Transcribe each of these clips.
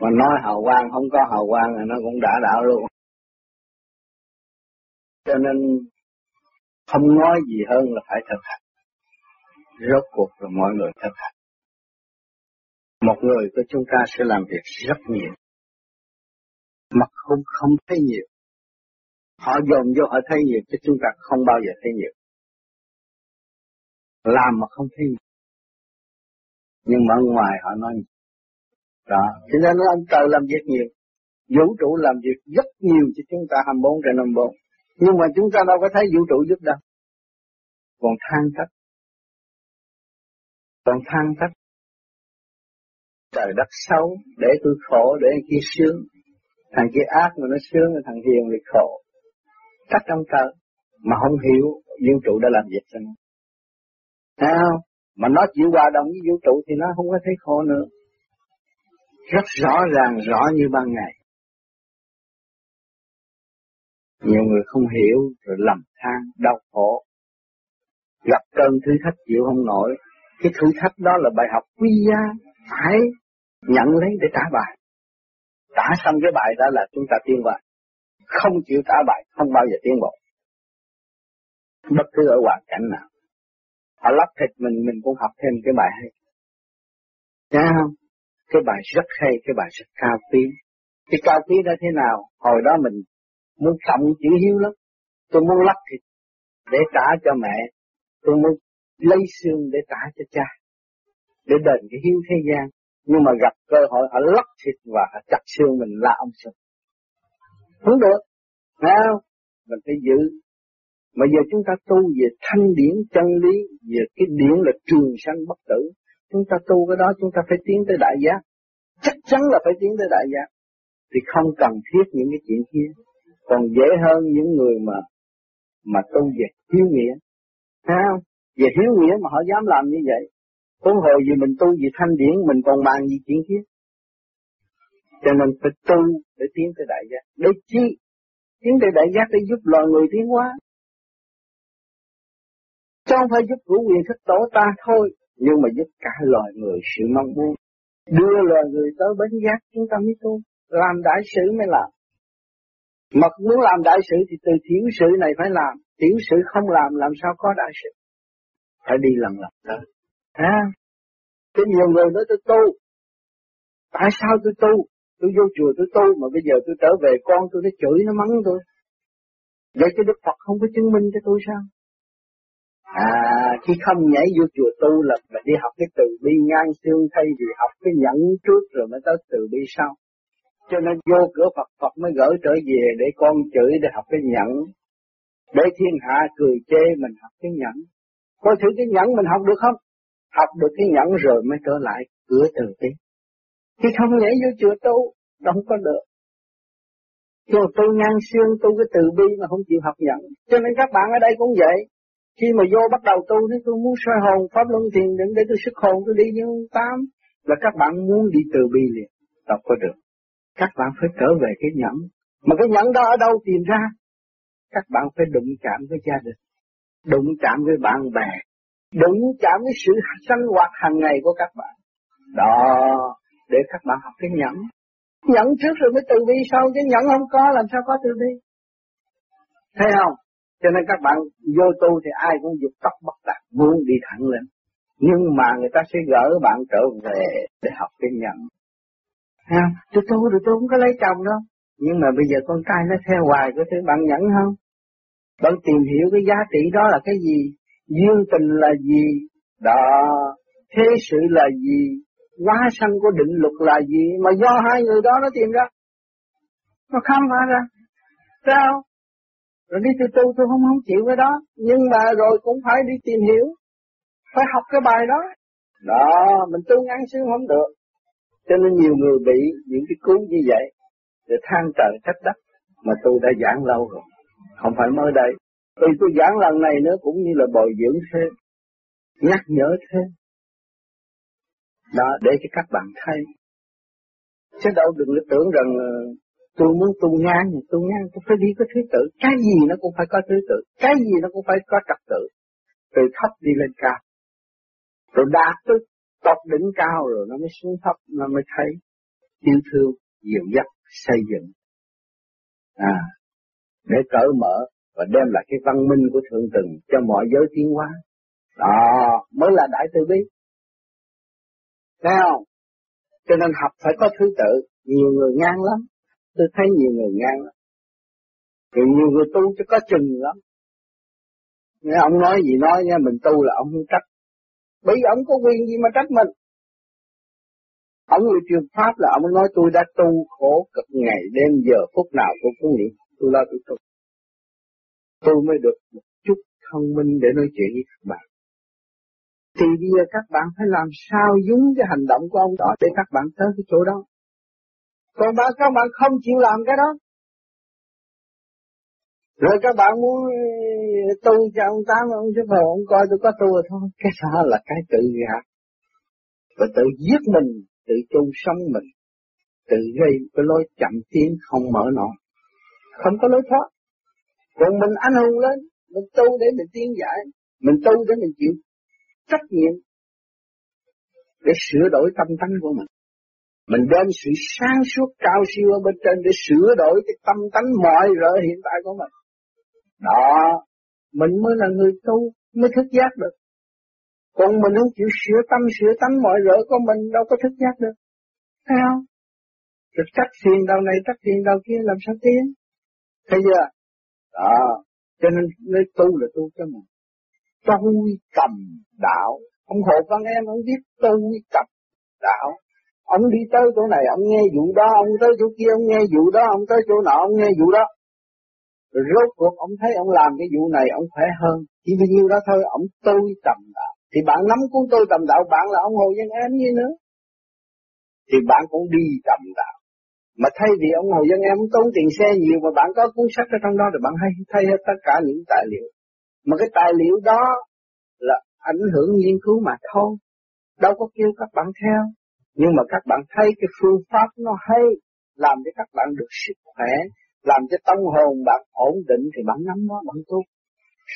mà nói hào quang, không có hào quang là nó cũng đã đạo luôn. Cho nên không nói gì hơn là phải thực hành. Rốt cuộc là mọi người thực hành. Một người của chúng ta sẽ làm việc rất nhiều. Mà không không thấy nhiều. Họ dồn vô họ thấy nhiều, chứ chúng ta không bao giờ thấy nhiều. Làm mà không thấy nhiều. Nhưng mà ở ngoài họ nói nhiều đó. Cho nên ông trời làm việc nhiều. Vũ trụ làm việc rất nhiều cho chúng ta 24 trên 54 nhưng mà chúng ta đâu có thấy vũ trụ giúp đâu. Còn than trách còn than trách trời đất xấu, để tôi khổ, để anh kia sướng. Thằng kia ác mà nó sướng thằng hiền thì khổ. Trách trong trời mà không hiểu vũ trụ đã làm việc cho nó. Thấy không? Mà nó chịu hòa đồng với vũ trụ thì nó không có thấy khổ nữa. Rất rõ ràng, rõ như ban ngày. Nhiều người không hiểu rồi lầm than, đau khổ. Gặp cơn thử thách chịu không nổi. Cái thử thách đó là bài học quý giá, phải nhận lấy để trả bài. Trả xong cái bài đó là chúng ta tiến qua. Không chịu trả bài, không bao giờ tiến bộ. Bất cứ ở hoàn cảnh nào họ lắp thịt mình mình cũng học thêm cái bài hay Thấy không? Cái bài rất hay, cái bài rất cao quý. Cái cao quý đó thế nào? Hồi đó mình muốn trọng chữ hiếu lắm. Tôi muốn lắc thịt để trả cho mẹ. Tôi muốn lấy xương để trả cho cha. Để đền cái hiếu thế gian. Nhưng mà gặp cơ hội họ lắc thịt và họ chặt xương mình là ông sụp. Không được. Thấy không? Mình phải giữ mà giờ chúng ta tu về thanh điển chân lý, về cái điển là trường sanh bất tử. Chúng ta tu cái đó chúng ta phải tiến tới đại giác. Chắc chắn là phải tiến tới đại giác. Thì không cần thiết những cái chuyện kia. Còn dễ hơn những người mà mà tu về hiếu nghĩa. Thấy không? Về hiếu nghĩa mà họ dám làm như vậy. Huống hồ gì mình tu về thanh điển mình còn bàn gì chuyện kia. Cho nên phải tu để tiến tới đại giác. Để chi? Tiến tới đại giác để giúp loài người tiến hóa. Chứ không phải giúp của quyền thức tổ ta thôi, nhưng mà giúp cả loài người sự mong muốn. Đưa loài người tới bến giác chúng ta mới tu. Làm đại sự mới làm. Mà muốn làm đại sự thì từ thiểu sự này phải làm. Tiểu sự không làm làm sao có đại sự. Phải đi lần lần tới. À, cái nhiều người nói tôi tu. Tại sao tôi tu? Tôi vô chùa tôi tu mà bây giờ tôi trở về con tôi nó chửi nó mắng tôi. Vậy cái Đức Phật không có chứng minh cho tôi sao? À, khi không nhảy vô chùa tu là mình đi học cái từ bi ngang xương thay vì học cái nhẫn trước rồi mới tới từ bi sau. Cho nên vô cửa Phật Phật mới gửi trở về để con chửi để học cái nhẫn. Để thiên hạ cười chê mình học cái nhẫn. Coi thử cái nhẫn mình học được không? Học được cái nhẫn rồi mới trở lại cửa từ bi. Khi không nhảy vô chùa tu, không có được. Chùa tu ngang xương tu cái từ bi mà không chịu học nhẫn. Cho nên các bạn ở đây cũng vậy khi mà vô bắt đầu tu thì tôi muốn soi hồn, pháp luân thiền định để tôi xuất hồn tôi đi như tám là các bạn muốn đi từ bi liền đâu có được. Các bạn phải trở về cái nhẫn. Mà cái nhẫn đó ở đâu tìm ra? Các bạn phải đụng chạm với gia đình, đụng chạm với bạn bè, đụng chạm với sự sinh hoạt hàng ngày của các bạn. Đó, để các bạn học cái nhẫn. Nhẫn trước rồi mới từ bi sau cái nhẫn không có, làm sao có từ bi? Thấy không? Cho nên các bạn vô tu thì ai cũng dục tóc bất đạt muốn đi thẳng lên. Nhưng mà người ta sẽ gỡ bạn trở về để học cái nhận. Ha, tôi tu rồi tôi không có lấy chồng đâu. Nhưng mà bây giờ con trai nó theo hoài có thể bạn nhẫn không? Bạn tìm hiểu cái giá trị đó là cái gì? Dương tình là gì? Đó, thế sự là gì? quá sanh của định luật là gì? Mà do hai người đó nó tìm ra. Nó khám phá ra. Sao? Rồi đi từ tu tôi không không chịu cái đó. Nhưng mà rồi cũng phải đi tìm hiểu. Phải học cái bài đó. Đó, mình tu ngắn xương không được. Cho nên nhiều người bị những cái cú như vậy. Để than trời trách đất. Mà tôi đã giảng lâu rồi. Không phải mới đây. tôi tôi giảng lần này nữa cũng như là bồi dưỡng thêm. Nhắc nhở thêm. Đó, để cho các bạn thấy. Chứ đâu đừng có tưởng rằng ờ, tôi muốn tu ngang thì tu ngang tôi phải đi có thứ tự cái gì nó cũng phải có thứ tự cái gì nó cũng phải có trật tự từ thấp đi lên cao rồi đạt tới tột đỉnh cao rồi nó mới xuống thấp nó mới thấy yêu thương, dịu dắt, xây dựng. À, để cởi mở và đem lại cái văn minh của thượng tầng cho mọi giới tiến hóa. Đó mới là đại từ bi. Thấy không? Cho nên học phải có thứ tự, nhiều người ngang lắm. Tôi thấy nhiều người ngang lắm. Rồi nhiều người tu cho có chừng lắm. Nghe ông nói gì nói nha, mình tu là ông không trách. Bởi vì ông có quyền gì mà trách mình. Ông người truyền pháp là ông nói tôi đã tu khổ cực ngày đêm giờ phút nào cũng cũng niệm tôi lo tôi tu. Tôi mới được một chút thông minh để nói chuyện với các bạn. Thì bây giờ các bạn phải làm sao dúng cái hành động của ông đó để các bạn tới cái chỗ đó. Còn bạn các bạn không chịu làm cái đó. Rồi các bạn muốn tu cho ông Tám, ông Chúa phật ông coi tôi có tu rồi thôi. Cái đó là cái tự gạt. Và tự giết mình, tự chung sống mình. Tự gây cái lối chậm tiến không mở nổi. Không có lối thoát. Còn mình anh hùng lên, mình tu để mình tiến giải. Mình tu để mình chịu trách nhiệm để sửa đổi tâm tánh của mình. Mình đem sự sáng suốt cao siêu ở bên trên để sửa đổi cái tâm tánh mọi rỡ hiện tại của mình. Đó, mình mới là người tu, mới thức giác được. Còn mình không chịu sửa tâm, sửa tánh mọi rỡ của mình đâu có thức giác được. Thấy không? Được cắt phiền đầu này, cắt phiền đầu kia làm sao tiến? Thấy chưa? Đó, cho nên nơi tu là tu cho mình. Tôi cầm đạo. Ông hộ con em, không biết tôi cầm đạo. Ông đi tới chỗ này, ông nghe vụ đó, ông tới chỗ kia, ông nghe vụ đó, ông tới chỗ nọ, ông nghe vụ đó. Rồi rốt cuộc ông thấy ông làm cái vụ này ông khỏe hơn. Chỉ bao nhiêu đó thôi, ông tôi tầm đạo. Thì bạn nắm cuốn tôi tầm đạo, bạn là ông Hồ Dân Em như nữa. Thì bạn cũng đi tầm đạo. Mà thay vì ông Hồ Dân Em tốn tiền xe nhiều mà bạn có cuốn sách ở trong đó thì bạn hay thay hết tất cả những tài liệu. Mà cái tài liệu đó là ảnh hưởng nghiên cứu mà thôi. Đâu có kêu các bạn theo. Nhưng mà các bạn thấy cái phương pháp nó hay, làm cho các bạn được sức khỏe, làm cho tâm hồn bạn ổn định thì bạn nắm nó bạn tu.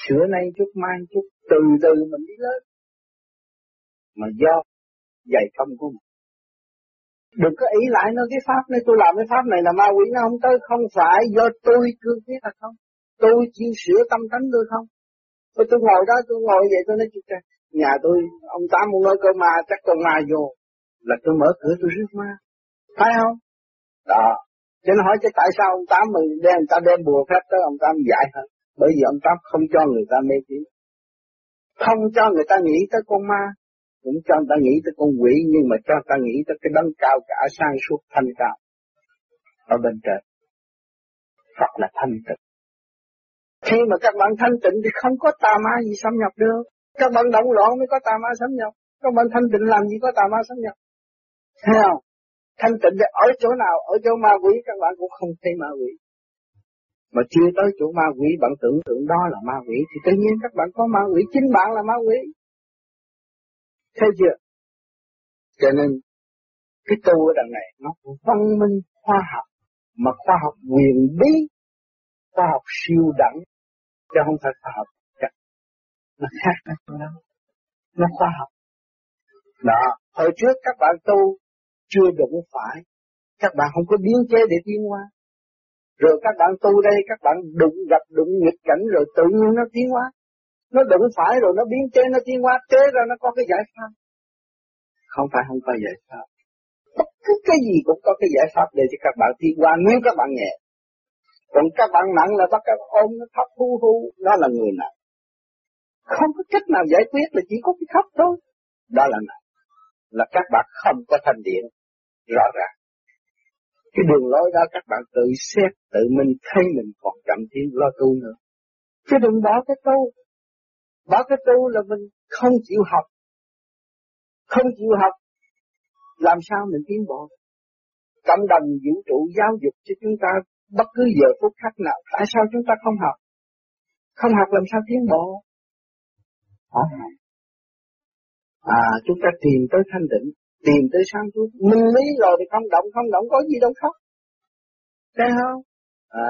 Sửa nay chút mai chút, từ từ mình đi lên. Mà do dày công của mình. Đừng có ý lại nó cái pháp này tôi làm cái pháp này là ma quỷ nó không tới không phải do tôi cương quyết là không. Tôi chịu sửa tâm tánh tôi không. Tôi, tôi ngồi đó tôi ngồi vậy tôi nói chuyện nhà tôi ông tám muốn nói cơ ma chắc con ma vô là tôi mở cửa tôi rước ma. Phải không? Đó. Cho nên hỏi chứ tại sao ông tám mình đem người ta đem bùa phép tới, ông tám dạy hả? bởi vì ông tám không cho người ta mê tín. Không cho người ta nghĩ tới con ma, cũng cho người ta nghĩ tới con quỷ, nhưng mà cho người ta nghĩ tới cái đấng cao cả sang suốt thanh cao. Ở bên trên. Phật là thanh tịnh. Khi mà các bạn thanh tịnh thì không có tà ma gì xâm nhập được. Các bạn động loạn mới có tà ma xâm nhập. Các bạn thanh tịnh làm gì có tà ma xâm nhập? Thấy không? Thanh tịnh thì ở chỗ nào? Ở chỗ ma quỷ. Các bạn cũng không thấy ma quỷ. Mà chưa tới chỗ ma quỷ. Bạn tưởng tượng đó là ma quỷ thì tự nhiên các bạn có ma quỷ. Chính bạn là ma quỷ. Thấy chưa? Cho nên, cái tu ở đằng này, nó văn minh, khoa học. Mà khoa học quyền bí, khoa học siêu đẳng, chứ không phải khoa học chắc nó khác đó. Nó khoa học. Đó, hồi trước các bạn tu chưa đụng phải. Các bạn không có biến chế để tiến hóa. Rồi các bạn tu đây, các bạn đụng gặp, đụng nghịch cảnh, rồi tự nhiên nó tiến hóa. Nó đụng phải rồi nó biến chế, nó tiến hóa chế ra nó có cái giải pháp. Không phải không có giải pháp. Bất cứ cái gì cũng có cái giải pháp để cho các bạn tiến hóa, nếu các bạn nhẹ. Còn các bạn nặng là bắt các ôm, nó khóc hu hu đó là người nặng. Không có cách nào giải quyết, là chỉ có cái khóc thôi. Đó là nặng. Là các bạn không có thành điện rõ ràng. Cái đường lối đó các bạn tự xét, tự mình thấy mình còn chậm tiến lo tu nữa. Chứ đừng bỏ cái tu. Bỏ cái tu là mình không chịu học. Không chịu học, làm sao mình tiến bộ? Cộng đồng vũ trụ giáo dục cho chúng ta bất cứ giờ phút khác nào, tại sao chúng ta không học? Không học làm sao tiến bộ? Phải. À chúng ta tìm tới thanh định tìm tới sáng suốt. Minh lý rồi thì không động không động có gì đâu khóc. Thấy không? À.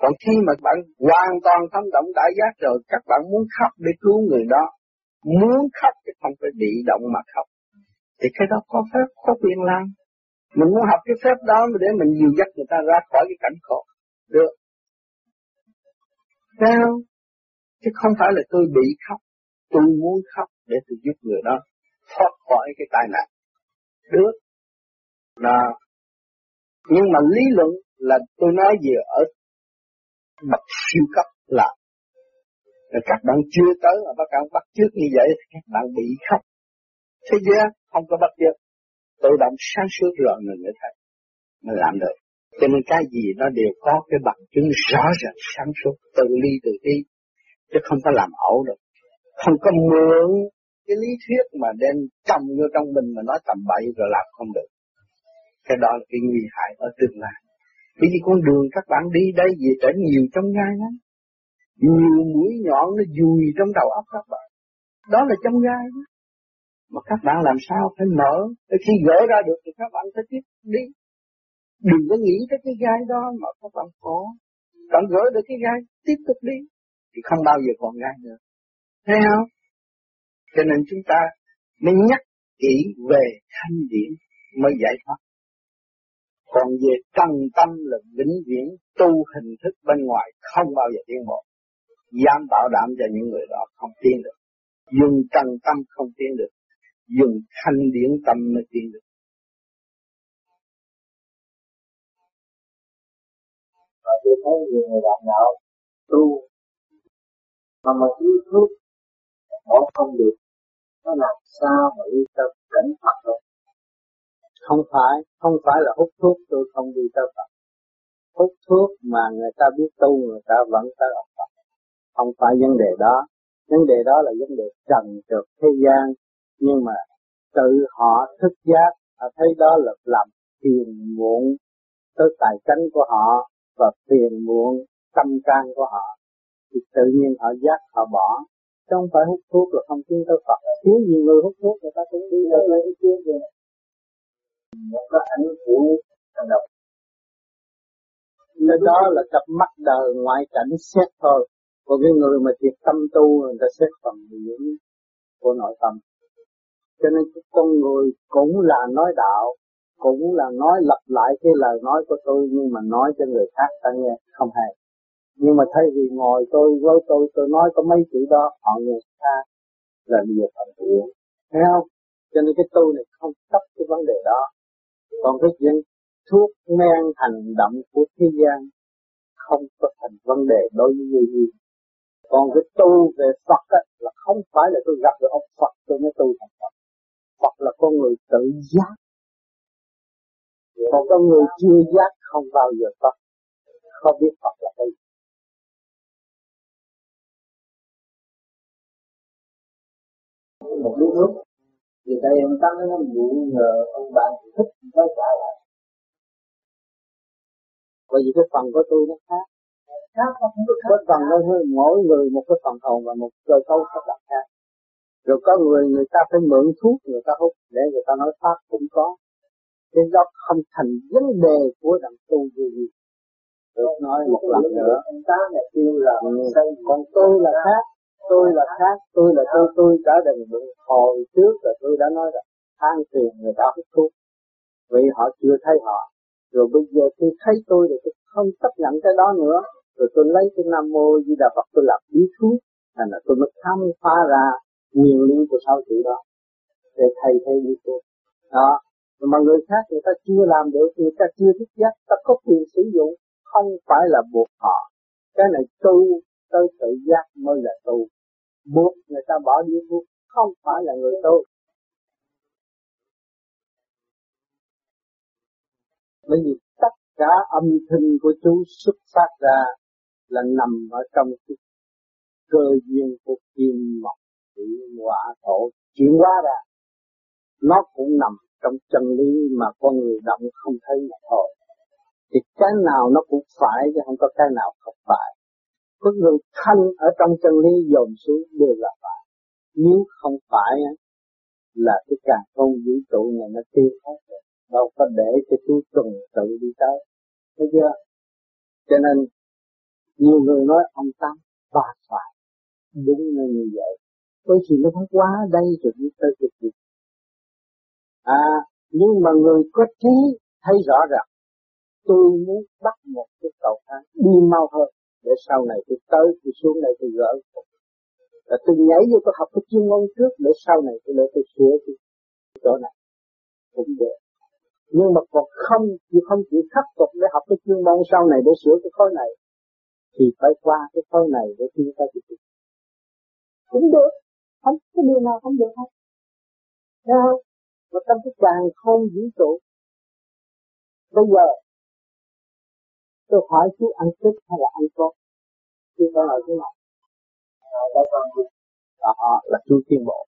Còn khi mà bạn hoàn toàn không động đại giác rồi, các bạn muốn khóc để cứu người đó. Muốn khóc thì không phải bị động mà khóc. Thì cái đó có phép, có quyền làm. Mình muốn học cái phép đó để mình dìu dắt người ta ra khỏi cái cảnh khổ. Được. Sao chứ không phải là tôi bị khóc. Tôi muốn khóc để tôi giúp người đó thoát khỏi cái tai nạn. Được. Là, nhưng mà lý luận là tôi nói về ở bậc siêu cấp là các bạn chưa tới mà các bạn bắt trước như vậy thì các bạn bị khóc. Thế giới không có bắt trước tự động sáng suốt rồi mình mới thấy mình làm được. Cho nên cái gì nó đều có cái bằng chứng rõ ràng sáng suốt từ ly từ đi chứ không có làm ẩu được. Không có mượn cái lý thuyết mà đem cầm vô trong mình mà nói tầm bậy rồi làm không được. Cái đó là cái nguy hại ở tương lai. Bởi vì con đường các bạn đi đây về trở nhiều trong gai lắm. Nhiều mũi nhọn nó dùi trong đầu óc các bạn. Đó là trong gai đó. Mà các bạn làm sao phải mở? Để khi gỡ ra được thì các bạn phải tiếp đi. Đừng có nghĩ tới cái gai đó mà các bạn có bạn gỡ được cái gai, tiếp tục đi. Thì không bao giờ còn gai nữa. Thấy không? Cho nên chúng ta mới nhắc kỹ về thanh điển mới giải thoát. Còn về trần tâm là vĩnh viễn tu hình thức bên ngoài không bao giờ tiến bộ. Dám bảo đảm cho những người đó không tiến được. Dùng trần tâm không tiến được. Dùng thanh điển tâm mới tiến được. Và tôi thấy nhiều người bạn đạo tu mà mà cứ thuốc bỏ không được nó làm sao mà đi tới cảnh Phật được không phải không phải là hút thuốc, tôi không đi tới Phật. Hút thuốc mà người ta biết tu, người ta vẫn tới học Phật. Không phải vấn đề đó. Vấn đề đó là vấn đề trần trượt thế gian. Nhưng mà tự họ thức giác, họ thấy đó là làm phiền muộn tới tài chánh của họ và phiền muộn tâm can của họ. Thì tự nhiên họ giác, họ bỏ chứ không phải hút thuốc là không tiến tới Phật. Thiếu nhiều người hút thuốc, người ta cũng đi tới lấy cái kia kìa một cái ảnh của thằng độc cái đó là cặp mắt đời ngoại cảnh xét thôi. Còn cái người mà thiệt tâm tu, người ta xét phần những của nội tâm. Cho nên cái con người cũng là nói đạo, cũng là nói lặp lại cái lời nói của tôi, nhưng mà nói cho người khác ta nghe, không hay nhưng mà thay vì ngồi tôi với tôi tôi nói có mấy chữ đó họ nghe ra là nhiều phần thiện. Thấy không? Cho nên cái tu này không chấp cái vấn đề đó. Còn cái chuyện thuốc men hành động của thế gian không có thành vấn đề đối với người gì còn cái tu về Phật á, là không phải là tôi gặp được ông Phật tôi mới tu thành Phật. Phật là con người tự giác. Còn con người chưa giác không bao giờ Phật. Không biết Phật là cái gì. Một đứa nước. Thì tại em tăng nó dụ nhờ ông bạn thích nói trả lại. Bởi vì cái phần của tôi nó khác. Cái phần nó hơi mỗi người một cái phần hồn và một cơ cấu sắp đặt khác. Rồi có người người ta phải mượn thuốc người ta hút để người ta nói pháp cũng có. Cái đó không thành vấn đề của đặng tu gì gì tôi nói một lần nữa. Ta này kêu là ừ. còn tôi là khác tôi là khác, tôi là tôi tôi đã định được hồi trước là tôi đã nói rồi than phiền người ta hút thuốc, vì họ chưa thấy họ. Rồi bây giờ tôi thấy tôi thì tôi không chấp nhận cái đó nữa. Rồi tôi lấy cái nam mô di đà phật, tôi làm bí thuốc thành là tôi mới khám phá ra nguyên lý của sáu chữ đó. Để thay thế bí thuốc đó. Mà người khác người ta chưa làm được, người ta chưa thích giác, ta có quyền sử dụng, không phải là buộc họ. Cái này tu tới tự giác mới là tu. Buộc người ta bỏ đi buộc, không phải là người tu. Bởi vì tất cả âm thanh của chú xuất phát ra là nằm ở trong cái cơ duyên của kim mộc thủy hỏa thổ chuyển hóa ra. Nó cũng nằm trong chân lý mà con người động không thấy mà thôi. Thì cái nào nó cũng phải chứ không có cái nào không phải có người thanh ở trong chân lý dồn xuống đều là phải. Nếu không phải là cái càng không vũ trụ này nó tiêu hết rồi. Đâu có để cho chú tuần tự đi tới. Thấy chưa? Cho nên nhiều người nói ông tâm và phải đúng là như vậy. Bởi vì nó phải quá đây rồi đi tới cái gì À, nhưng mà người có trí thấy rõ rằng tôi muốn bắt một cái cầu thang đi mau hơn để sau này tôi tới, tôi xuống đây tôi gỡ. Là tôi nhảy vô tôi học cái chuyên môn trước, để sau này tôi để tôi sửa cái chỗ này. Cũng được. Nhưng mà còn không chỉ không chỉ khắc phục để học cái chuyên môn sau này để sửa cái khối này. Thì phải qua cái khối này để chúng ta cái cũng được. Không cái điều nào không được hết. Thấy không? Và trong cái càng không vũ trụ. Bây giờ Tôi hỏi chú ăn thích hay là ăn tốt Chú có hỏi thế nào Đó là chú tiến bộ.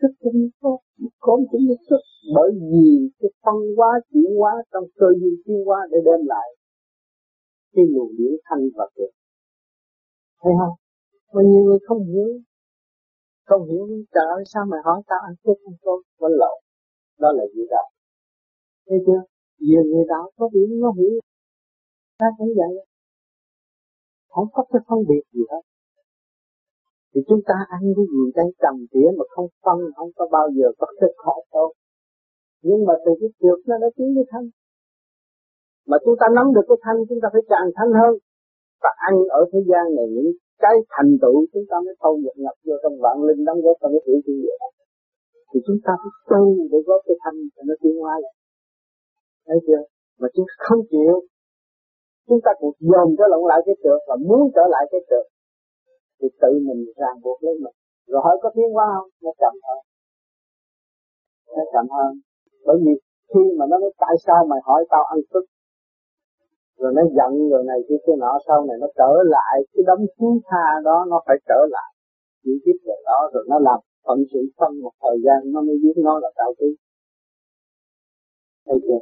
Thức cũng tốt Khốn cũng như thức Bởi vì cái phân hóa chuyển hóa Trong cơ duyên tiến hóa để đem lại Cái luồng điển thanh và cực Thấy không? Mà nhiều người không hiểu. Không hiểu trời ơi sao mày hỏi tao ăn thức ăn tốt Quên lộn Đó là gì đạo Thấy chưa? Nhiều người đạo có điểm nó hiểu Ta cũng vậy. Không có cái phân biệt gì hết. Thì chúng ta ăn cái gì đang cầm tỉa mà không phân, Không có bao giờ có cái khổ đâu Nhưng mà từ cái trượt nó đã tiến cái thanh. Mà chúng ta nắm được cái thanh, Chúng ta phải càng thanh hơn. Và ăn ở thế gian này những cái thành tựu chúng ta mới thâu nhập nhập vô trong vạn linh, đóng góp trong cái tiểu thiên địa. Thì chúng ta phải tu để góp cái thanh cho nó tiến hóa lại. Thấy chưa? Mà chúng ta không chịu chúng ta cũng dồn trở lộn lại cái trượt và muốn trở lại cái trượt thì tự mình ràng buộc lấy mình. Rồi hỏi có tiến hóa không? Nó chậm hơn. Nó chậm hơn. Bởi vì khi mà nó nói, tại sao mày hỏi tao ăn tức rồi nó giận rồi này kia kia nọ, sau này nó trở lại. Cái đống khí tha đó nó phải trở lại. Chỉ tiếp rồi đó, rồi nó làm phận sự phân một thời gian, nó mới biết nó là cao quý thấy chưa?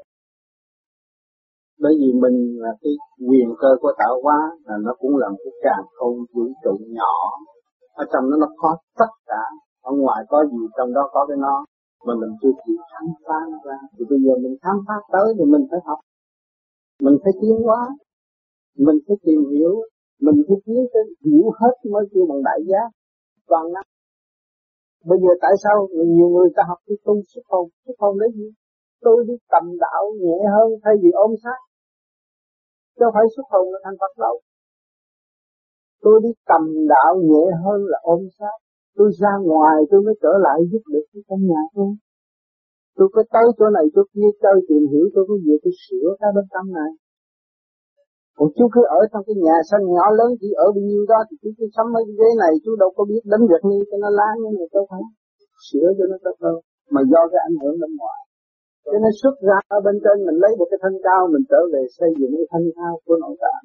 Bởi vì mình là cái quyền cơ của tạo hóa là nó cũng là một cái càng không vũ trụ nhỏ. Ở trong nó nó có tất cả, ở ngoài có gì, trong đó có cái nó. Mà mình chưa chịu khám phá nó ra. Thì bây giờ mình khám phá tới thì mình phải học. Mình phải tiến hóa. Mình phải tìm hiểu. Mình phải tiến tới hiểu hết mới kêu bằng đại giá. Toàn năng. Bây giờ tại sao nhiều người ta học cái tu xuất hồn? Xuất hồn lấy gì? Tôi đi tầm đạo nhẹ hơn thay vì ôm sát. Đâu phải xuất hồn là thành Phật đâu. Tôi đi tầm đạo nhẹ hơn là ôm sát tôi ra ngoài tôi mới trở lại giúp được cái căn nhà tôi. Tôi có tới chỗ này chỗ kia chơi tìm hiểu tôi có gì tôi sửa cái bên tâm này. Còn chú cứ ở trong cái nhà xanh nhỏ lớn, chỉ ở bao nhiêu đó thì chú cứ sắm mấy cái ghế này, chú đâu có biết đánh việc như cho nó lá như này tôi phải sửa cho nó tốt hơn. Mà do cái ảnh hưởng bên ngoài cho nên xuất ra ở bên trên mình lấy một cái thân cao mình trở về xây dựng cái thân cao của nội tạng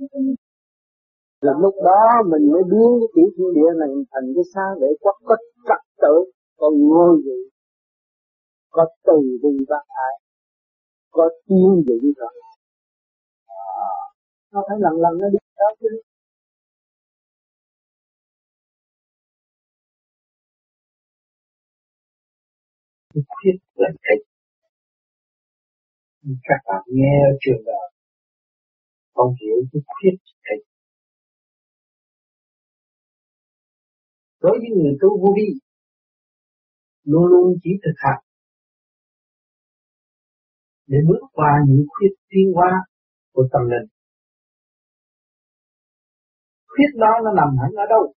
là lúc đó mình mới biến cái tiểu thiên địa này thành cái xa để quốc có trật tự còn ngôi vị có từ bi bác ai có tiên dụng rồi à, nó phải lần lần nó đi đó chứ. Thiết là thích các bạn nghe ở trường đời không hiểu cái khuyết thích đối với người tu vô vi, luôn luôn chỉ thực hành để bước qua những khuyết tiến hóa của tâm linh. Khuyết đó nó nằm hẳn ở đâu?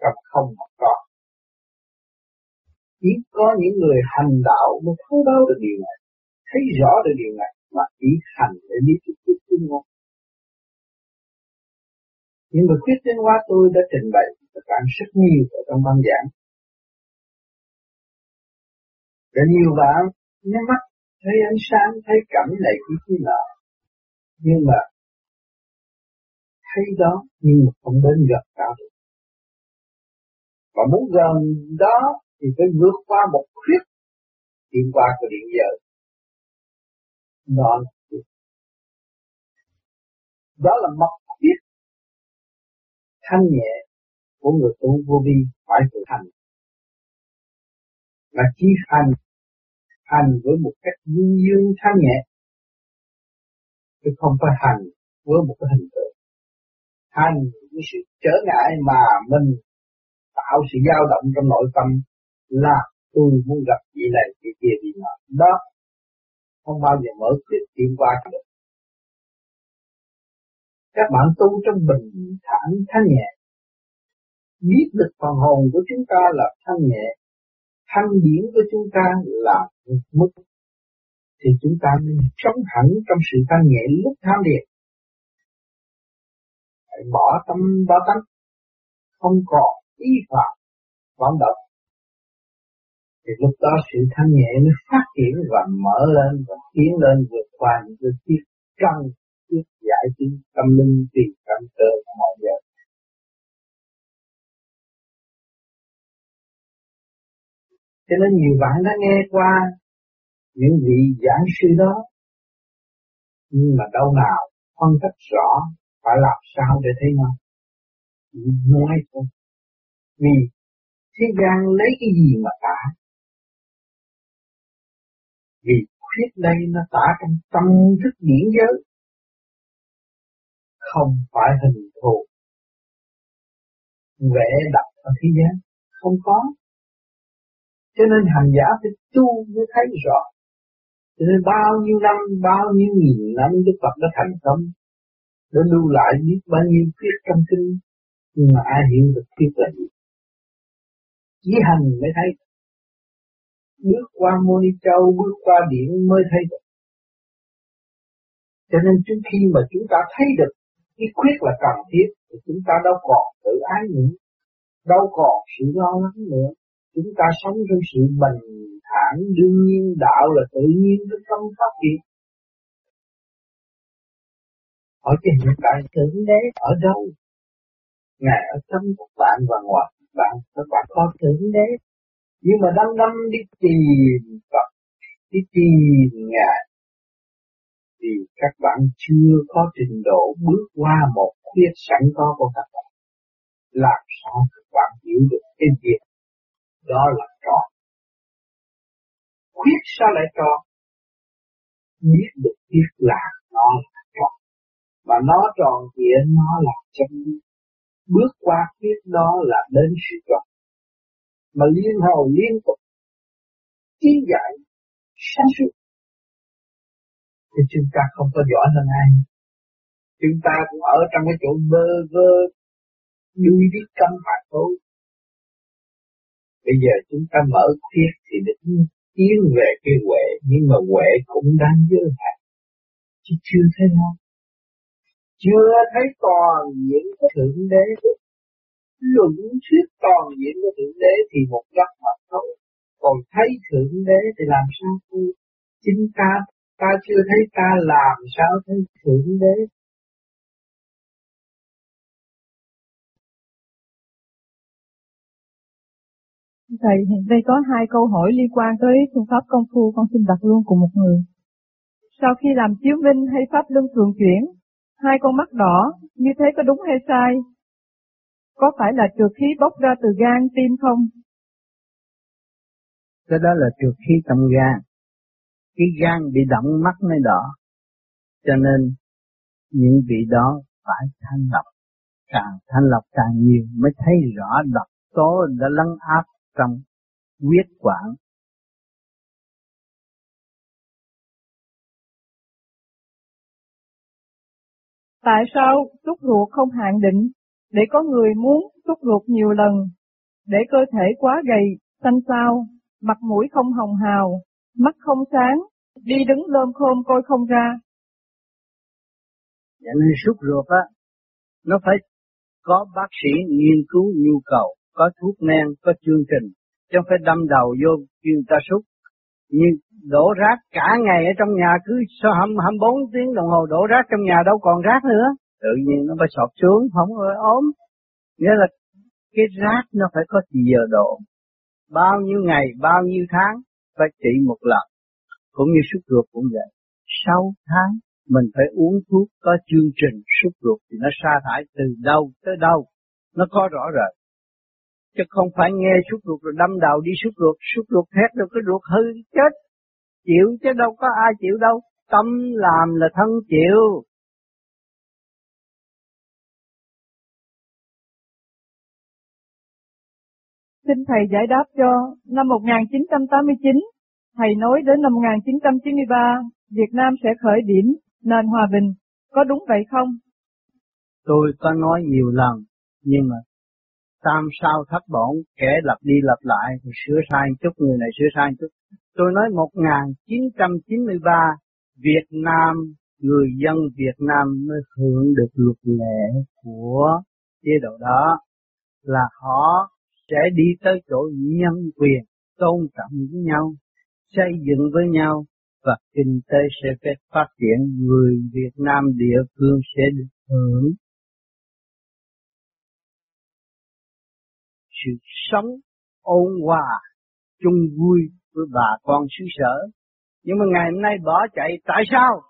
Trong không mà. Chỉ có những người hành đạo mới thấu đáo được điều này, thấy rõ được điều này mà chỉ hành để biết cái khuyết tiến hóa. Nhưng mà quyết tiến hóa tôi đã trình bày và cảm rất nhiều ở trong băng giảng. để nhiều bạn nhắm mắt thấy ánh sáng thấy cảm này kia kia nọ nhưng mà thấy đó nhưng mà không đến gần cao được và muốn gần đó thì phải vượt qua một khuyết đi qua cái điện giờ. Đó đó là mật khuyết thanh nhẹ của người tu vô vi phải thực hành. Là chỉ hành hành với một cách dương dương thanh nhẹ, chứ không phải hành với một cái hình tượng. Hành với sự trở ngại mà mình tạo sự dao động trong nội tâm là tôi muốn gặp vị này, vị kia vị nọ đó, không bao giờ mở tuyệt tiến qua được. Các bạn tu trong bình thản thanh nhẹ, biết được phần hồn của chúng ta là thanh nhẹ, thanh điển của chúng ta là mức, thì chúng ta nên sống hẳn trong sự thanh nhẹ lúc tham điện phải bỏ tâm, bỏ tánh, không còn ý phạm, vọng động thì lúc đó sự thanh nhẹ nó phát triển và mở lên và tiến lên vượt qua những cái tiết căng tiết giải trí tâm linh tùy tâm cơ mọi giờ cho nên nhiều bạn đã nghe qua những vị giảng sư đó, nhưng mà đâu nào phân tích rõ phải làm sao để thấy nó? Nói thôi. Vì thế gian lấy cái gì mà tả vì khuyết đây nó tả trong tâm thức điển giới. Không phải hình thù. Vẽ đặt ở thế gian. Không có. Cho nên hành giả phải tu mới thấy rõ. Cho nên bao nhiêu năm, bao nhiêu nghìn năm Đức Phật đã thành công để lưu lại biết bao nhiêu thuyết trong kinh, nhưng mà ai hiểu được thuyết là gì? Chỉ hành mới thấy bước qua môn châu, bước qua điện mới thấy được. Cho nên trước khi mà chúng ta thấy được cái khuyết là cần thiết, thì chúng ta đâu còn tự ái nữa, đâu còn sự lo lắng nữa. Chúng ta sống trong sự bình thản, đương nhiên đạo là tự nhiên nó không phát triển. Hỏi trên hiện tại thượng đế ở đâu? Ngài ở trong các bạn và ngoài bạn. Các bạn có thượng đế nhưng mà đâm đâm đi tìm Phật đi tìm ngài thì các bạn chưa có trình độ bước qua một khuyết sẵn có của các bạn. Làm sao các bạn hiểu được cái việc đó là tròn khuyết sao lại tròn biết được biết là nó là tròn mà nó tròn kia nó là chân. Bước qua khuyết đó là đến sự tròn mà liên hồn liên tục tiến giải sáng suốt. Thì chúng ta không có giỏi hơn ai. Chúng ta cũng ở trong cái chỗ vơ vơ, đuôi biết câm mà thôi. Bây giờ chúng ta mở khuyết thì định tiến về cái huệ, nhưng mà huệ cũng đang giới hạn chứ chưa thấy không chưa thấy toàn diện thượng đế luận thuyết toàn diện của thượng đế thì một góc mặt thôi còn thấy thượng đế thì làm sao tu chính ta ta chưa thấy ta làm sao thấy thượng đế Thầy, hiện đây có hai câu hỏi liên quan tới phương pháp công phu con xin đặt luôn cùng một người. Sau khi làm chiếu minh hay pháp luân thường chuyển, hai con mắt đỏ, như thế có đúng hay sai? Có phải là trượt khí bốc ra từ gan, tim không? Cái đó là trượt khí trong gan. Cái gan bị động mắt mới đỏ. Cho nên những vị đó phải thanh lọc. Càng thanh lọc càng nhiều mới thấy rõ độc tố đã lấn áp trong huyết quản. Tại sao xúc ruột không hạn định để có người muốn xúc ruột nhiều lần, để cơ thể quá gầy, xanh xao, mặt mũi không hồng hào, mắt không sáng, đi đứng lơm khôm coi không ra. Cho nên xúc ruột á, nó phải có bác sĩ nghiên cứu nhu cầu có thuốc men, có chương trình, chứ không phải đâm đầu vô chuyên ta xúc. Nhưng đổ rác cả ngày ở trong nhà cứ sau 24 tiếng đồng hồ đổ rác trong nhà đâu còn rác nữa. Tự nhiên nó phải sọt xuống, không có ốm. Nghĩa là cái rác nó phải có giờ độ. Bao nhiêu ngày, bao nhiêu tháng phải trị một lần. Cũng như súc ruột cũng vậy. Sau tháng mình phải uống thuốc có chương trình súc ruột thì nó sa thải từ đâu tới đâu. Nó có rõ rệt chứ không phải nghe suốt ruột rồi đâm đầu đi suốt ruột, suốt ruột thét được cái ruột hư chết, chịu chứ đâu có ai chịu đâu, tâm làm là thân chịu. Xin Thầy giải đáp cho năm 1989, Thầy nói đến năm 1993, Việt Nam sẽ khởi điểm nền hòa bình, có đúng vậy không? Tôi có nói nhiều lần, nhưng mà tam sao thất bổn, kẻ lặp đi lặp lại thì sửa sai chút, người này sửa sai chút. Tôi nói 1993, Việt Nam, người dân Việt Nam mới hưởng được luật lệ của chế độ đó là họ sẽ đi tới chỗ nhân quyền, tôn trọng với nhau, xây dựng với nhau và kinh tế sẽ phép phát triển, người Việt Nam địa phương sẽ được hưởng sự sống ôn hòa, chung vui với bà con xứ sở. Nhưng mà ngày hôm nay bỏ chạy, tại sao?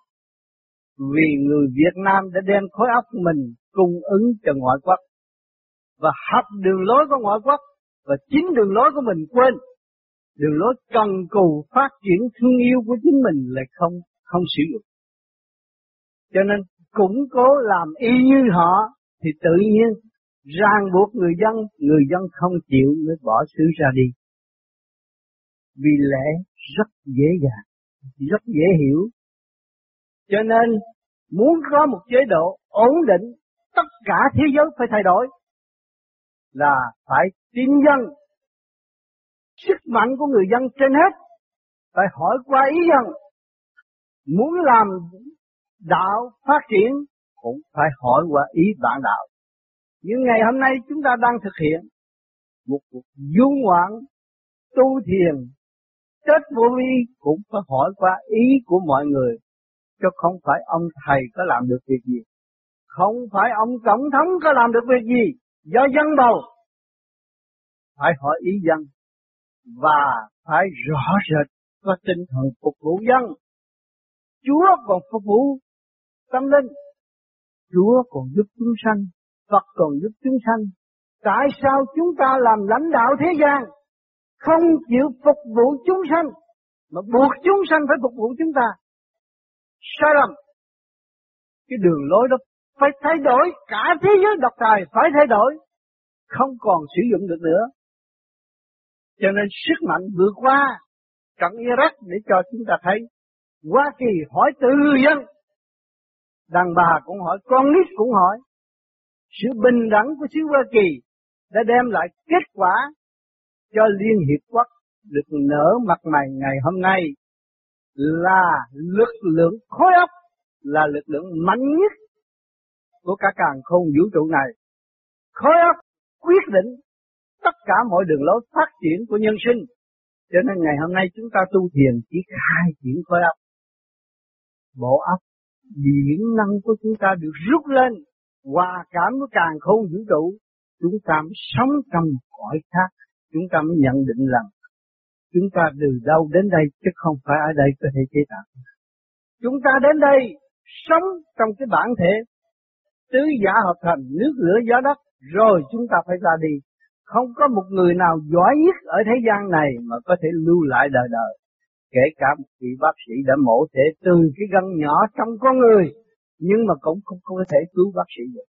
Vì người Việt Nam đã đem khối óc mình cung ứng cho ngoại quốc và học đường lối của ngoại quốc và chính đường lối của mình quên đường lối cần cù phát triển thương yêu của chính mình lại không không sử dụng cho nên củng cố làm y như họ thì tự nhiên ràng buộc người dân, người dân không chịu mới bỏ xứ ra đi. Vì lẽ rất dễ dàng, rất dễ hiểu. Cho nên muốn có một chế độ ổn định, tất cả thế giới phải thay đổi. Là phải tin dân, sức mạnh của người dân trên hết, phải hỏi qua ý dân. Muốn làm đạo phát triển cũng phải hỏi qua ý bạn đạo. Nhưng ngày hôm nay chúng ta đang thực hiện một cuộc du ngoạn tu thiền. Chết vô vi cũng phải hỏi qua ý của mọi người chứ không phải ông thầy có làm được việc gì. Không phải ông tổng thống có làm được việc gì do dân bầu phải hỏi ý dân và phải rõ rệt có tinh thần phục vụ dân Chúa còn phục vụ tâm linh Chúa còn giúp chúng sanh Phật còn giúp chúng sanh. Tại sao chúng ta làm lãnh đạo thế gian không chịu phục vụ chúng sanh, mà buộc chúng sanh phải phục vụ chúng ta? Sai lầm. Cái đường lối đó phải thay đổi, cả thế giới độc tài phải thay đổi, không còn sử dụng được nữa. Cho nên sức mạnh vượt qua trận Iraq để cho chúng ta thấy Hoa Kỳ hỏi từ dân, đàn bà cũng hỏi, con nít cũng hỏi, sự bình đẳng của xứ Hoa Kỳ đã đem lại kết quả cho Liên Hiệp Quốc được nở mặt mày ngày hôm nay là lực lượng khối óc, là lực lượng mạnh nhất của cả càng khôn vũ trụ này. Khối óc quyết định tất cả mọi đường lối phát triển của nhân sinh. Cho nên ngày hôm nay chúng ta tu thiền chỉ khai triển khối óc. Bộ óc, điển năng của chúng ta được rút lên hòa cảm với càng khôn vũ trụ, chúng ta mới sống trong cõi khác, chúng ta mới nhận định rằng chúng ta từ đâu đến đây chứ không phải ở đây có thể chế tạo. Chúng ta đến đây sống trong cái bản thể tứ giả hợp thành nước lửa gió đất, rồi chúng ta phải ra đi. Không có một người nào giỏi nhất ở thế gian này mà có thể lưu lại đời đời. Kể cả một vị bác sĩ đã mổ thể từ cái gân nhỏ trong con người, nhưng mà cũng không có thể cứu bác sĩ được.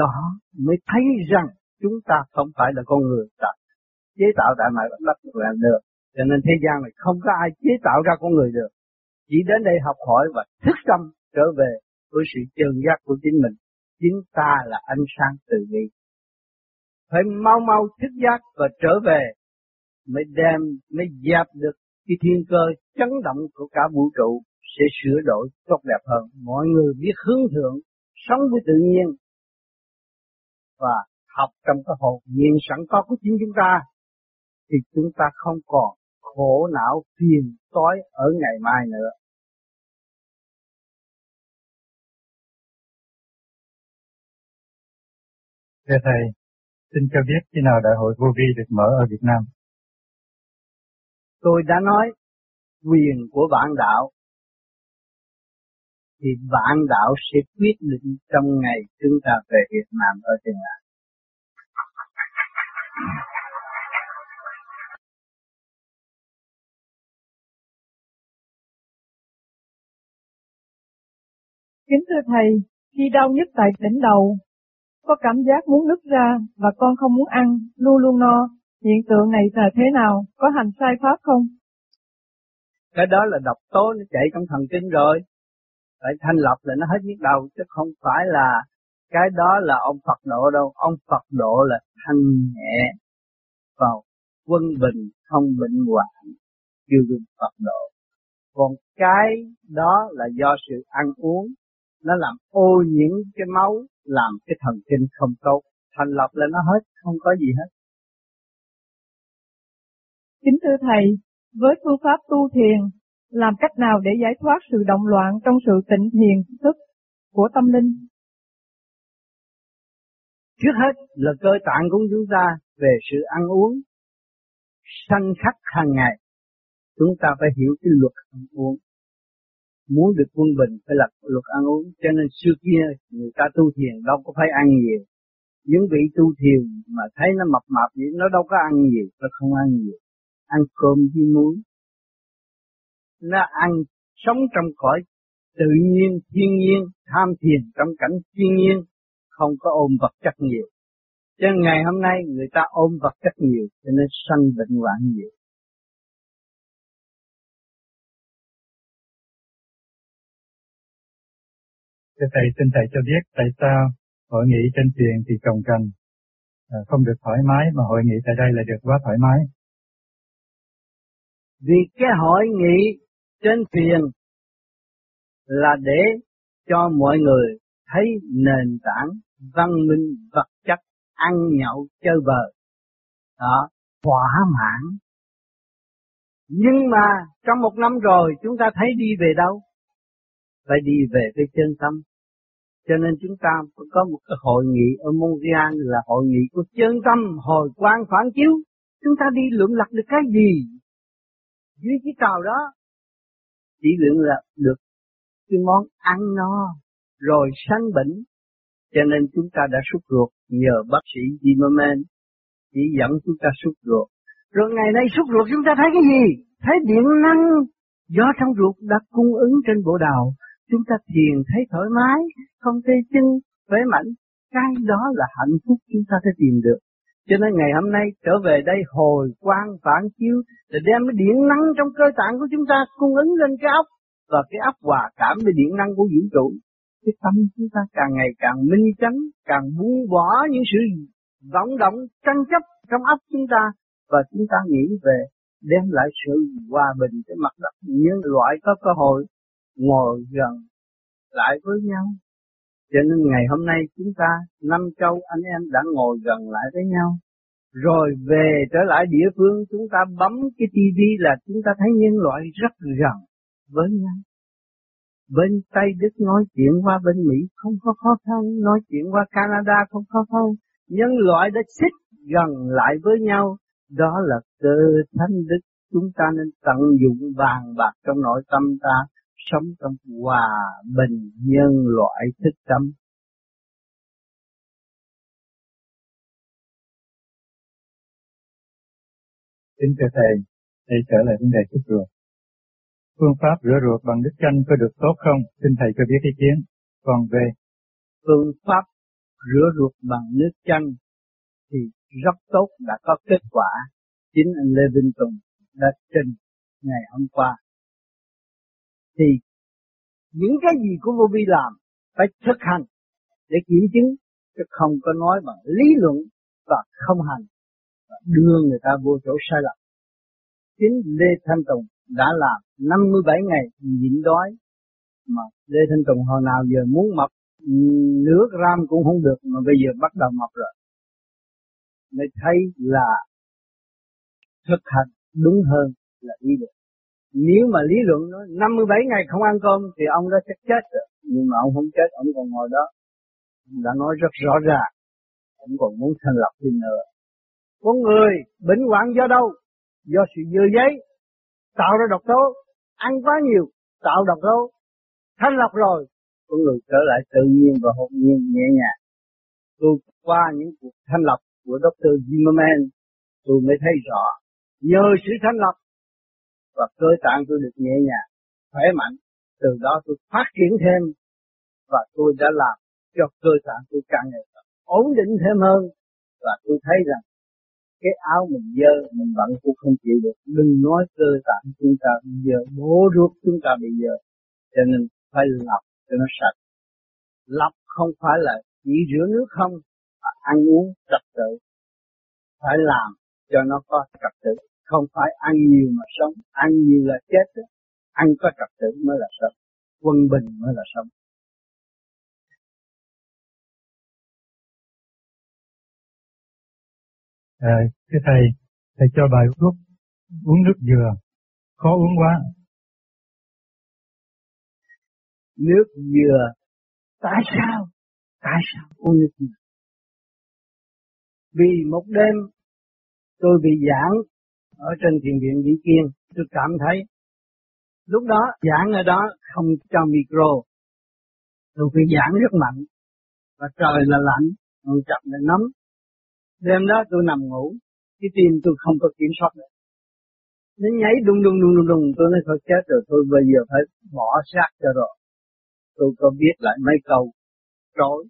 Đó mới thấy rằng chúng ta không phải là con người ta chế tạo tại mặt đất làm được. Cho nên thế gian này không có ai chế tạo ra con người được. Chỉ đến đây học hỏi và thức tâm trở về với sự chân giác của chính mình. Chính ta là ánh sáng từ bi. Phải mau mau thức giác và trở về mới đem, mới dẹp được cái thiên cơ chấn động của cả vũ trụ sẽ sửa đổi tốt đẹp hơn. Mọi người biết hướng thượng, sống với tự nhiên và học trong cái hồn nhiên sẵn có của chính chúng ta thì chúng ta không còn khổ não phiền toái ở ngày mai nữa. Thưa Thầy, xin cho biết khi nào Đại hội Vô Vi được mở ở Việt Nam? Tôi đã nói quyền của bạn đạo thì vạn đạo sẽ quyết định trong ngày chúng ta về Việt Nam ở trên này. Kính thưa Thầy, khi đau nhất tại đỉnh đầu, có cảm giác muốn nứt ra và con không muốn ăn, luôn luôn no, Hiện tượng này là thế nào? Có hành sai pháp không? Cái đó là độc tố nó chạy trong thần kinh rồi. Phải thanh lọc là nó hết nhức đầu, chứ không phải là cái đó là ông Phật độ đâu. Ông Phật độ là thanh nhẹ vào quân bình không bệnh hoạn kêu được Phật độ. Còn cái đó là do sự ăn uống, nó làm ô nhiễm cái máu, làm cái thần kinh không tốt. Thành lập là nó hết, không có gì hết. Kính thưa Thầy, với phương pháp tu thiền, làm cách nào để giải thoát sự động loạn trong sự tịnh thiền thức của tâm linh? Trước hết là cơ tạng của chúng ta về sự ăn uống, sanh khắc hàng ngày. Chúng ta phải hiểu cái luật ăn uống. Muốn được quân bình phải lập luật ăn uống. Cho nên xưa kia người ta tu thiền đâu có phải ăn nhiều. Những vị tu thiền mà thấy nó mập mập vậy nó đâu có ăn nhiều, nó không ăn nhiều. Ăn cơm với muối. Nó ăn sống trong cõi tự nhiên, thiên nhiên, tham thiền trong cảnh thiên nhiên, không có ôm vật chất nhiều. Cho nên ngày hôm nay người ta ôm vật chất nhiều cho nên sanh bệnh hoạn nhiều. Thưa Thầy, xin Thầy cho biết tại sao hội nghị trên thuyền thì cồng cành, à, không được thoải mái mà hội nghị tại đây là được quá thoải mái. Vì cái hội nghị trên thuyền là để cho mọi người thấy nền tảng văn minh vật chất ăn nhậu chơi bờ đó thỏa mãn nhưng mà trong một năm rồi chúng ta thấy đi về đâu phải đi về với chân tâm cho nên chúng ta có một cái hội nghị ở Montreal là hội nghị của chân tâm, hồi quan phản chiếu chúng ta đi luận lạc được cái gì dưới cái tàu đó, chỉ luận lập được cái món ăn no, rồi sanh bệnh cho nên chúng ta đã xuất ruột nhờ bác sĩ Zimmerman chỉ dẫn chúng ta xuất ruột. Rồi ngày nay xuất ruột chúng ta thấy cái gì? Thấy điện năng do trong ruột đã cung ứng trên bộ đầu. Chúng ta thiền thấy thoải mái, không tê chân, khỏe mạnh. Cái đó là hạnh phúc chúng ta sẽ tìm được. Cho nên ngày hôm nay trở về đây hồi quang phản chiếu để đem cái điện năng trong cơ tạng của chúng ta cung ứng lên cái óc và cái óc hòa cảm với điện năng của vũ trụ cái tâm chúng ta càng ngày càng minh chánh, càng buông bỏ những sự vọng động, tranh chấp trong óc chúng ta và chúng ta nghĩ về đem lại sự hòa bình cho mặt đất nhân loại có cơ hội ngồi gần lại với nhau. Cho nên ngày hôm nay chúng ta năm châu anh em đã ngồi gần lại với nhau. Rồi về trở lại địa phương chúng ta bấm cái tivi là chúng ta thấy nhân loại rất gần với nhau. Bên Tây Đức nói chuyện qua bên Mỹ không có khó khăn, nói chuyện qua Canada không khó khăn. Nhân loại đã xích gần lại với nhau, đó là cơ thánh đức. Chúng ta nên tận dụng vàng bạc trong nội tâm ta, sống trong hòa bình nhân loại thức tâm. Kính thưa Thầy, Thầy trở lại vấn đề chút rồi. Phương pháp rửa ruột bằng nước chanh có được tốt không? Xin Thầy cho biết ý kiến. Còn về phương pháp rửa ruột bằng nước chanh thì rất tốt đã có kết quả. Chính anh Lê Vinh Tùng đã trình ngày hôm qua. Thì những cái gì của vô vi làm phải thực hành để kiểm chứng, chứ không có nói bằng lý luận và không hành và đưa người ta vô chỗ sai lầm. Chính Lê Thanh Tùng đã làm 57 ngày nhịn đói mà Lê Thanh Tùng hồi nào giờ muốn mập nửa gram cũng không được mà bây giờ bắt đầu mập rồi mới thấy là thực hành đúng hơn là lý luận nếu mà lý luận nói 57 ngày không ăn cơm thì ông đó chắc chết rồi nhưng mà ông không chết, ông còn ngồi đó. Ông đã nói rất rõ ràng. Ông còn muốn thành lập thêm nữa. Con người bệnh hoạn do đâu do sự dơ giấy, tạo ra độc tố, ăn quá nhiều, tạo độc tố, thanh lọc rồi. Con người trở lại tự nhiên và hồn nhiên, nhẹ nhàng. Tôi qua những cuộc thanh lọc của Dr. Zimmerman, tôi mới thấy rõ. Nhờ sự thanh lọc và cơ tạng tôi được nhẹ nhàng, khỏe mạnh. Từ đó tôi phát triển thêm và tôi đã làm cho cơ tạng tôi càng ngày càng ổn định thêm hơn. Và tôi thấy rằng cái áo mình dơ, mình bận cũng không chịu được. Đừng nói cơ tạng chúng ta bây giờ, bố ruột chúng ta bây giờ. Cho nên phải lọc cho nó sạch. Lọc không phải là chỉ rửa nước không, mà ăn uống trật tự. Phải làm cho nó có trật tự không phải ăn nhiều mà sống ăn nhiều là chết đó. ăn có trật tự mới là sống quân bình mới là sống À, thưa thầy, thầy cho bài thuốc uống nước dừa, khó uống quá. Nước dừa, tại sao? Tại sao uống nước dừa? Vì một đêm tôi bị giảng ở trên thiền viện Vĩ Kiên, tôi cảm thấy lúc đó giảng ở đó không cho micro, tôi phải giảng rất mạnh và trời là lạnh, còn chậm là nóng, Đêm đó tôi nằm ngủ, cái tim tôi không có kiểm soát được. Nó nhảy đung đung đung đung đung, tôi nói thôi chết rồi, tôi bây giờ phải bỏ xác cho rồi. Tôi có biết lại mấy câu trối,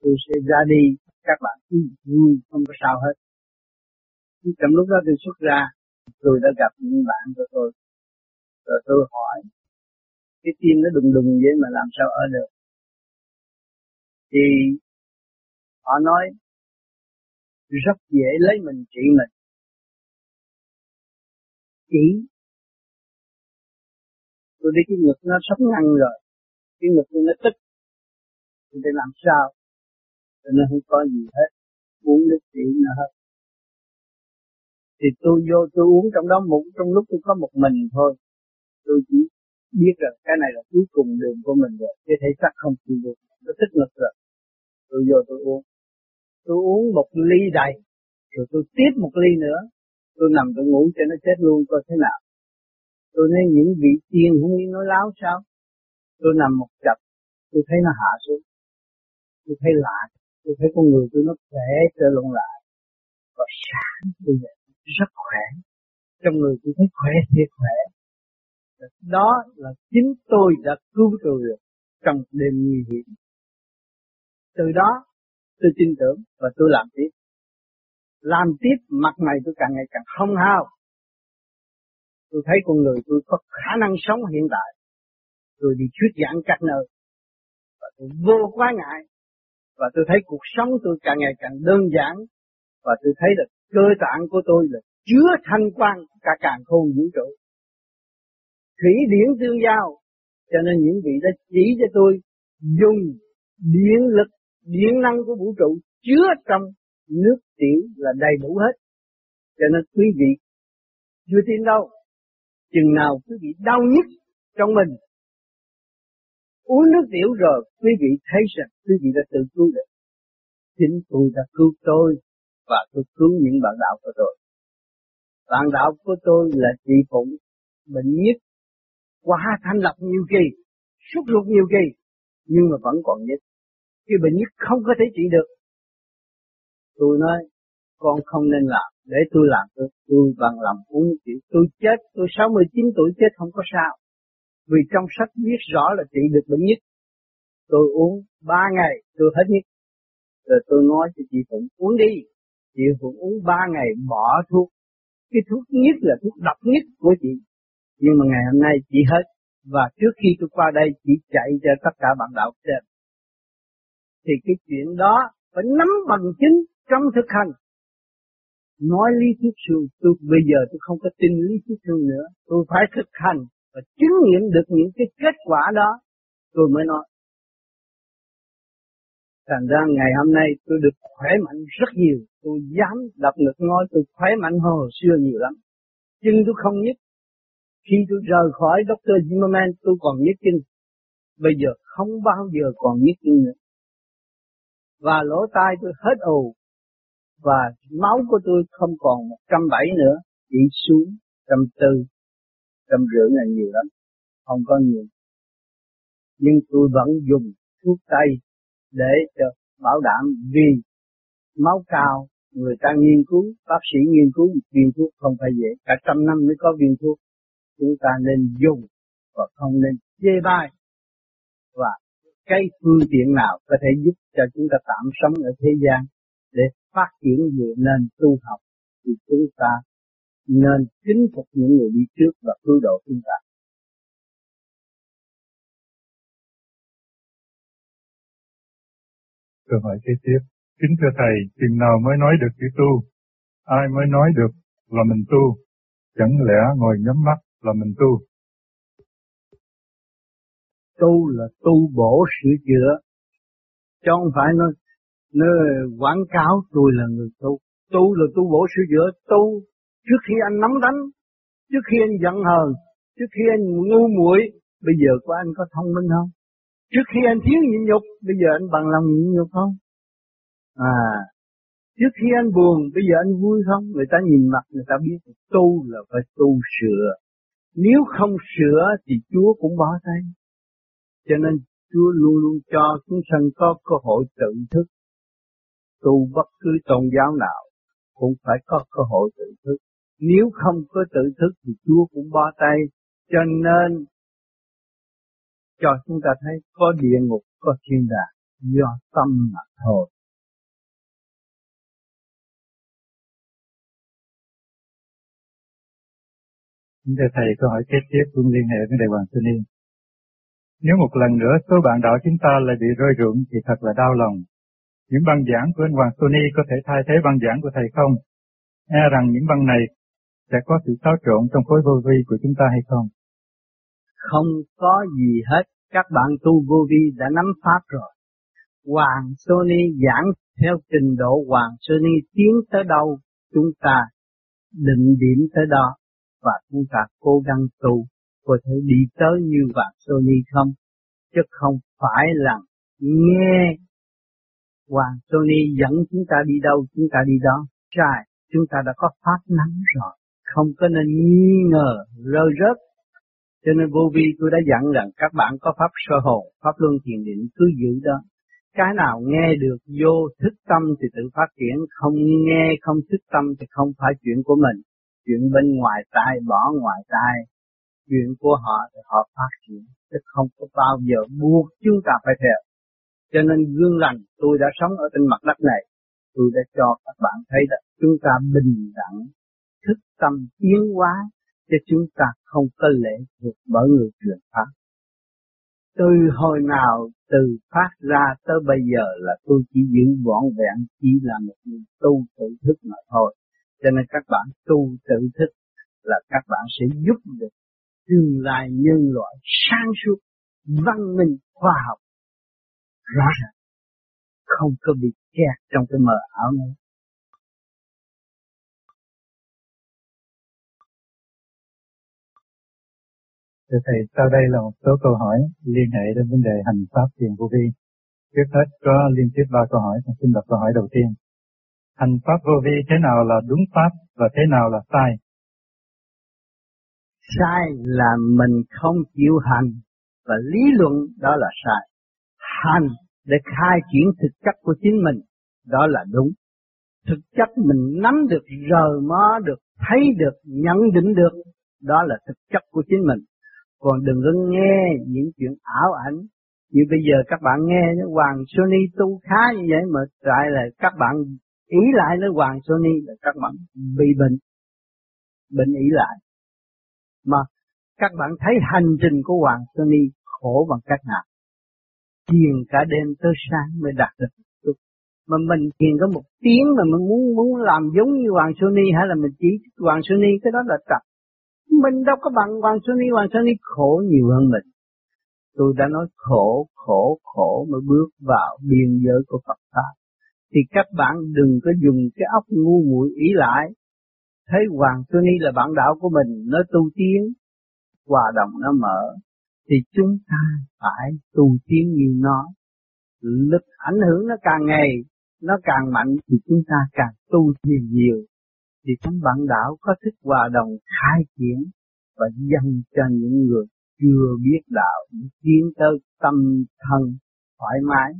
tôi sẽ ra đi, các bạn cứ vui, không có sao hết. Trong lúc đó tôi xuất ra, tôi đã gặp những bạn của tôi. Rồi tôi hỏi, cái tim nó đùng đùng vậy mà làm sao ở được? Thì họ nói rất dễ lấy mình trị mình. Chỉ tôi đi cái ngực nó sắp ngăn rồi, cái ngực nó tích, thì để làm sao? Cho nó không có gì hết, muốn nước trị nữa hết. Thì tôi vô tôi uống trong đó một trong lúc tôi có một mình thôi, tôi chỉ biết rằng cái này là cuối cùng đường của mình rồi, cái thể xác không chịu được, nó thích ngực rồi. Tôi vô tôi uống, tôi uống một ly đầy rồi tôi tiếp một ly nữa. Tôi nằm tôi ngủ cho nó chết luôn coi thế nào. Tôi nói những vị tiên không biết nói láo sao? Tôi nằm một chập tôi thấy nó hạ xuống. Tôi thấy lạ tôi thấy con người tôi nó khỏe trở lộn lại. Và sáng tôi dậy rất khỏe. Trong người tôi thấy khỏe, thiệt khỏe. Đó là chính tôi đã cứu tôi được trong đêm nguy hiểm. Từ đó, tôi tin tưởng và tôi làm tiếp. Làm tiếp, mặt này tôi càng ngày càng không hao. Tôi thấy con người tôi có khả năng sống hiện tại. Tôi đi thuyết giảng các nơi. Và tôi vô quá ngại. Và tôi thấy cuộc sống tôi càng ngày càng đơn giản. Và tôi thấy được cơ tạng của tôi là chứa thanh quan cả càng khôn vũ trụ thủy điển tương giao cho nên những vị đã chỉ cho tôi dùng điện lực điện năng của vũ trụ chứa trong nước tiểu là đầy đủ hết. Cho nên quý vị chưa tin đâu. Chừng nào quý vị đau nhất trong mình, uống nước tiểu rồi quý vị thấy rằng quý vị đã tự cứu được. Chính tôi đã cứu tôi và tôi cứu những bạn đạo của tôi. Bạn đạo của tôi là chị Phụng, bệnh nhất, quá thanh lập nhiều kỳ, suốt ruột nhiều kỳ, nhưng mà vẫn còn nhất. Cái bệnh nhất không có thể trị được, tôi nói con không nên làm để tôi làm tôi tôi bằng lòng uống chị. tôi chết tôi 69 tuổi chết không có sao vì trong sách viết rõ là trị được bệnh nhất tôi uống ba ngày tôi hết nhất rồi tôi nói cho chị Phụng uống đi chị cũng uống ba ngày bỏ thuốc. Cái thuốc nhất là thuốc độc nhất của chị. Nhưng mà ngày hôm nay chị hết. Và trước khi tôi qua đây, chị chạy cho tất cả bạn đạo xem thì cái chuyện đó phải nắm bằng chứng trong thực hành. Nói lý thuyết suông tôi bây giờ tôi không có tin lý thuyết suông nữa. Tôi phải thực hành và chứng nghiệm được những cái kết quả đó. Tôi mới nói thành ra ngày hôm nay tôi được khỏe mạnh rất nhiều. Tôi dám đập ngực nói tôi khỏe mạnh hơn hồi xưa nhiều lắm. Chân tôi không nhức. Khi tôi rời khỏi Dr. Zimmerman tôi còn nhức chân. Bây giờ không bao giờ còn nhức chân nữa. Và lỗ tai tôi hết ù. Và máu của tôi không còn 170 nữa, chỉ xuống 104, 150 là nhiều lắm, không có nhiều. Nhưng tôi vẫn dùng thuốc tây để cho bảo đảm vì máu cao, người ta nghiên cứu, bác sĩ nghiên cứu viên thuốc không phải dễ, cả trăm năm mới có viên thuốc. Chúng ta nên dùng và không nên chê bai. Và cái phương tiện nào có thể giúp cho chúng ta tạm sống ở thế gian để phát triển về nền tu học thì chúng ta nên kính phục những người đi trước và cứu độ chúng ta. Câu hỏi kế tiếp. Kính thưa Thầy, chừng nào mới nói được chữ tu? Ai mới nói được là mình tu? Chẳng lẽ ngồi nhắm mắt là mình tu? Tu là tu bổ sửa chữa. Chứ không phải nó, nó quảng cáo tôi là người tu. Tu là tu bổ sửa chữa. Tu trước khi anh nắm đánh, trước khi anh giận hờn, trước khi anh ngu muội, bây giờ của anh có thông minh không? Trước khi anh thiếu nhịn nhục, bây giờ anh bằng lòng nhịn nhục không? À, trước khi anh buồn, bây giờ anh vui không? Người ta nhìn mặt, người ta biết tu là phải tu sửa. Nếu không sửa thì Chúa cũng bỏ tay. Cho nên Chúa luôn luôn cho chúng sanh có cơ hội tự thức. Tu bất cứ tôn giáo nào cũng phải có cơ hội tự thức. Nếu không có tự thức thì Chúa cũng bỏ tay. Cho nên cho chúng ta thấy có địa ngục, có thiên đàng do tâm mà thôi. Chúng ta thầy câu hỏi kế tiếp cũng liên hệ với Đại Hoàng Sư Ni. Nếu một lần nữa số bạn đạo chúng ta lại bị rơi rụng thì thật là đau lòng. Những băng giảng của anh Hoàng Sony có thể thay thế băng giảng của thầy không? E rằng những băng này sẽ có sự xáo trộn trong khối vô vi của chúng ta hay không? Không có gì hết, các bạn tu vô vi đã nắm pháp rồi. Hoàng Sony giảng theo trình độ Hoàng Sony tiến tới đâu, chúng ta định điểm tới đó và chúng ta cố gắng tu có thể đi tới như Hoàng Sony không, chứ không phải là nghe Hoàng Sony dẫn chúng ta đi đâu chúng ta đi đó. Sai, chúng ta đã có pháp nắm rồi, không có nên nghi ngờ rơi rớt. Cho nên vô vi tôi đã dặn rằng các bạn có pháp sơ hồn, pháp luân thiền định cứ giữ đó. Cái nào nghe được vô thức tâm thì tự phát triển, không nghe không thức tâm thì không phải chuyện của mình. Chuyện bên ngoài tai bỏ ngoài tai, chuyện của họ thì họ phát triển, chứ không có bao giờ buộc chúng ta phải theo. Cho nên gương lành tôi đã sống ở trên mặt đất này, tôi đã cho các bạn thấy là chúng ta bình đẳng, thức tâm tiến hóa, cho chúng ta không có lễ thuộc bởi người truyền pháp. Từ hồi nào từ phát ra tới bây giờ là tôi chỉ giữ vọn vẹn chỉ là một người tu tự thức mà thôi. Cho nên các bạn tu tự thức là các bạn sẽ giúp được tương lai nhân loại sáng suốt, văn minh, khoa học rõ ràng không có bị kẹt trong cái mờ ảo này Thưa Thầy, sau đây là một số câu hỏi liên hệ đến vấn đề hành pháp thiền vô vi. Trước hết có liên tiếp ba câu hỏi, xin đọc câu hỏi đầu tiên. Hành pháp vô vi thế nào là đúng pháp và thế nào là sai? Sai là mình không chịu hành và lý luận đó là sai hành để khai triển thực chất của chính mình, đó là đúng. Thực chất mình nắm được, rờ mó được, thấy được, nhận định được, đó là thực chất của chính mình. Còn đừng có nghe những chuyện ảo ảnh. Như bây giờ các bạn nghe Hoàng Sony tu khá như vậy mà lại là các bạn ý lại nó Hoàng Sony là các bạn bị bệnh. Bệnh ý lại. Mà các bạn thấy hành trình của Hoàng Sony khổ bằng cách nào? thiền cả đêm tới sáng mới đạt được tu Mà mình thiền có một tiếng mà mình muốn muốn làm giống như Hoàng Sony hay là mình chỉ Hoàng Sony, cái đó là tập. Mình đâu có bằng Hoàng Sony, Hoàng Sony khổ nhiều hơn mình. Tôi đã nói khổ, khổ, khổ mới bước vào biên giới của Phật Pháp. Thì các bạn đừng có dùng cái óc ngu muội ý lại. Thấy Hoàng Sony là bạn đạo của mình, nó tu tiến, hòa đồng nó mở, thì chúng ta phải tu tiến như nó. Lực ảnh hưởng nó càng ngày, nó càng mạnh thì chúng ta càng tu thiền nhiều. Thì trong bạn đạo có thức hòa đồng, khai triển và dâng cho những người chưa biết đạo tiến tới tâm thân thoải mái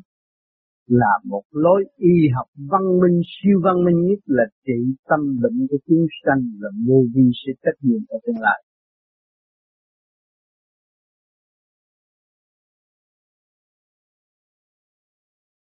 là một lối y học văn minh, siêu văn minh nhất là trị tâm bệnh của chúng sanh là vô vi sẽ trách nhiệm ở tương lai.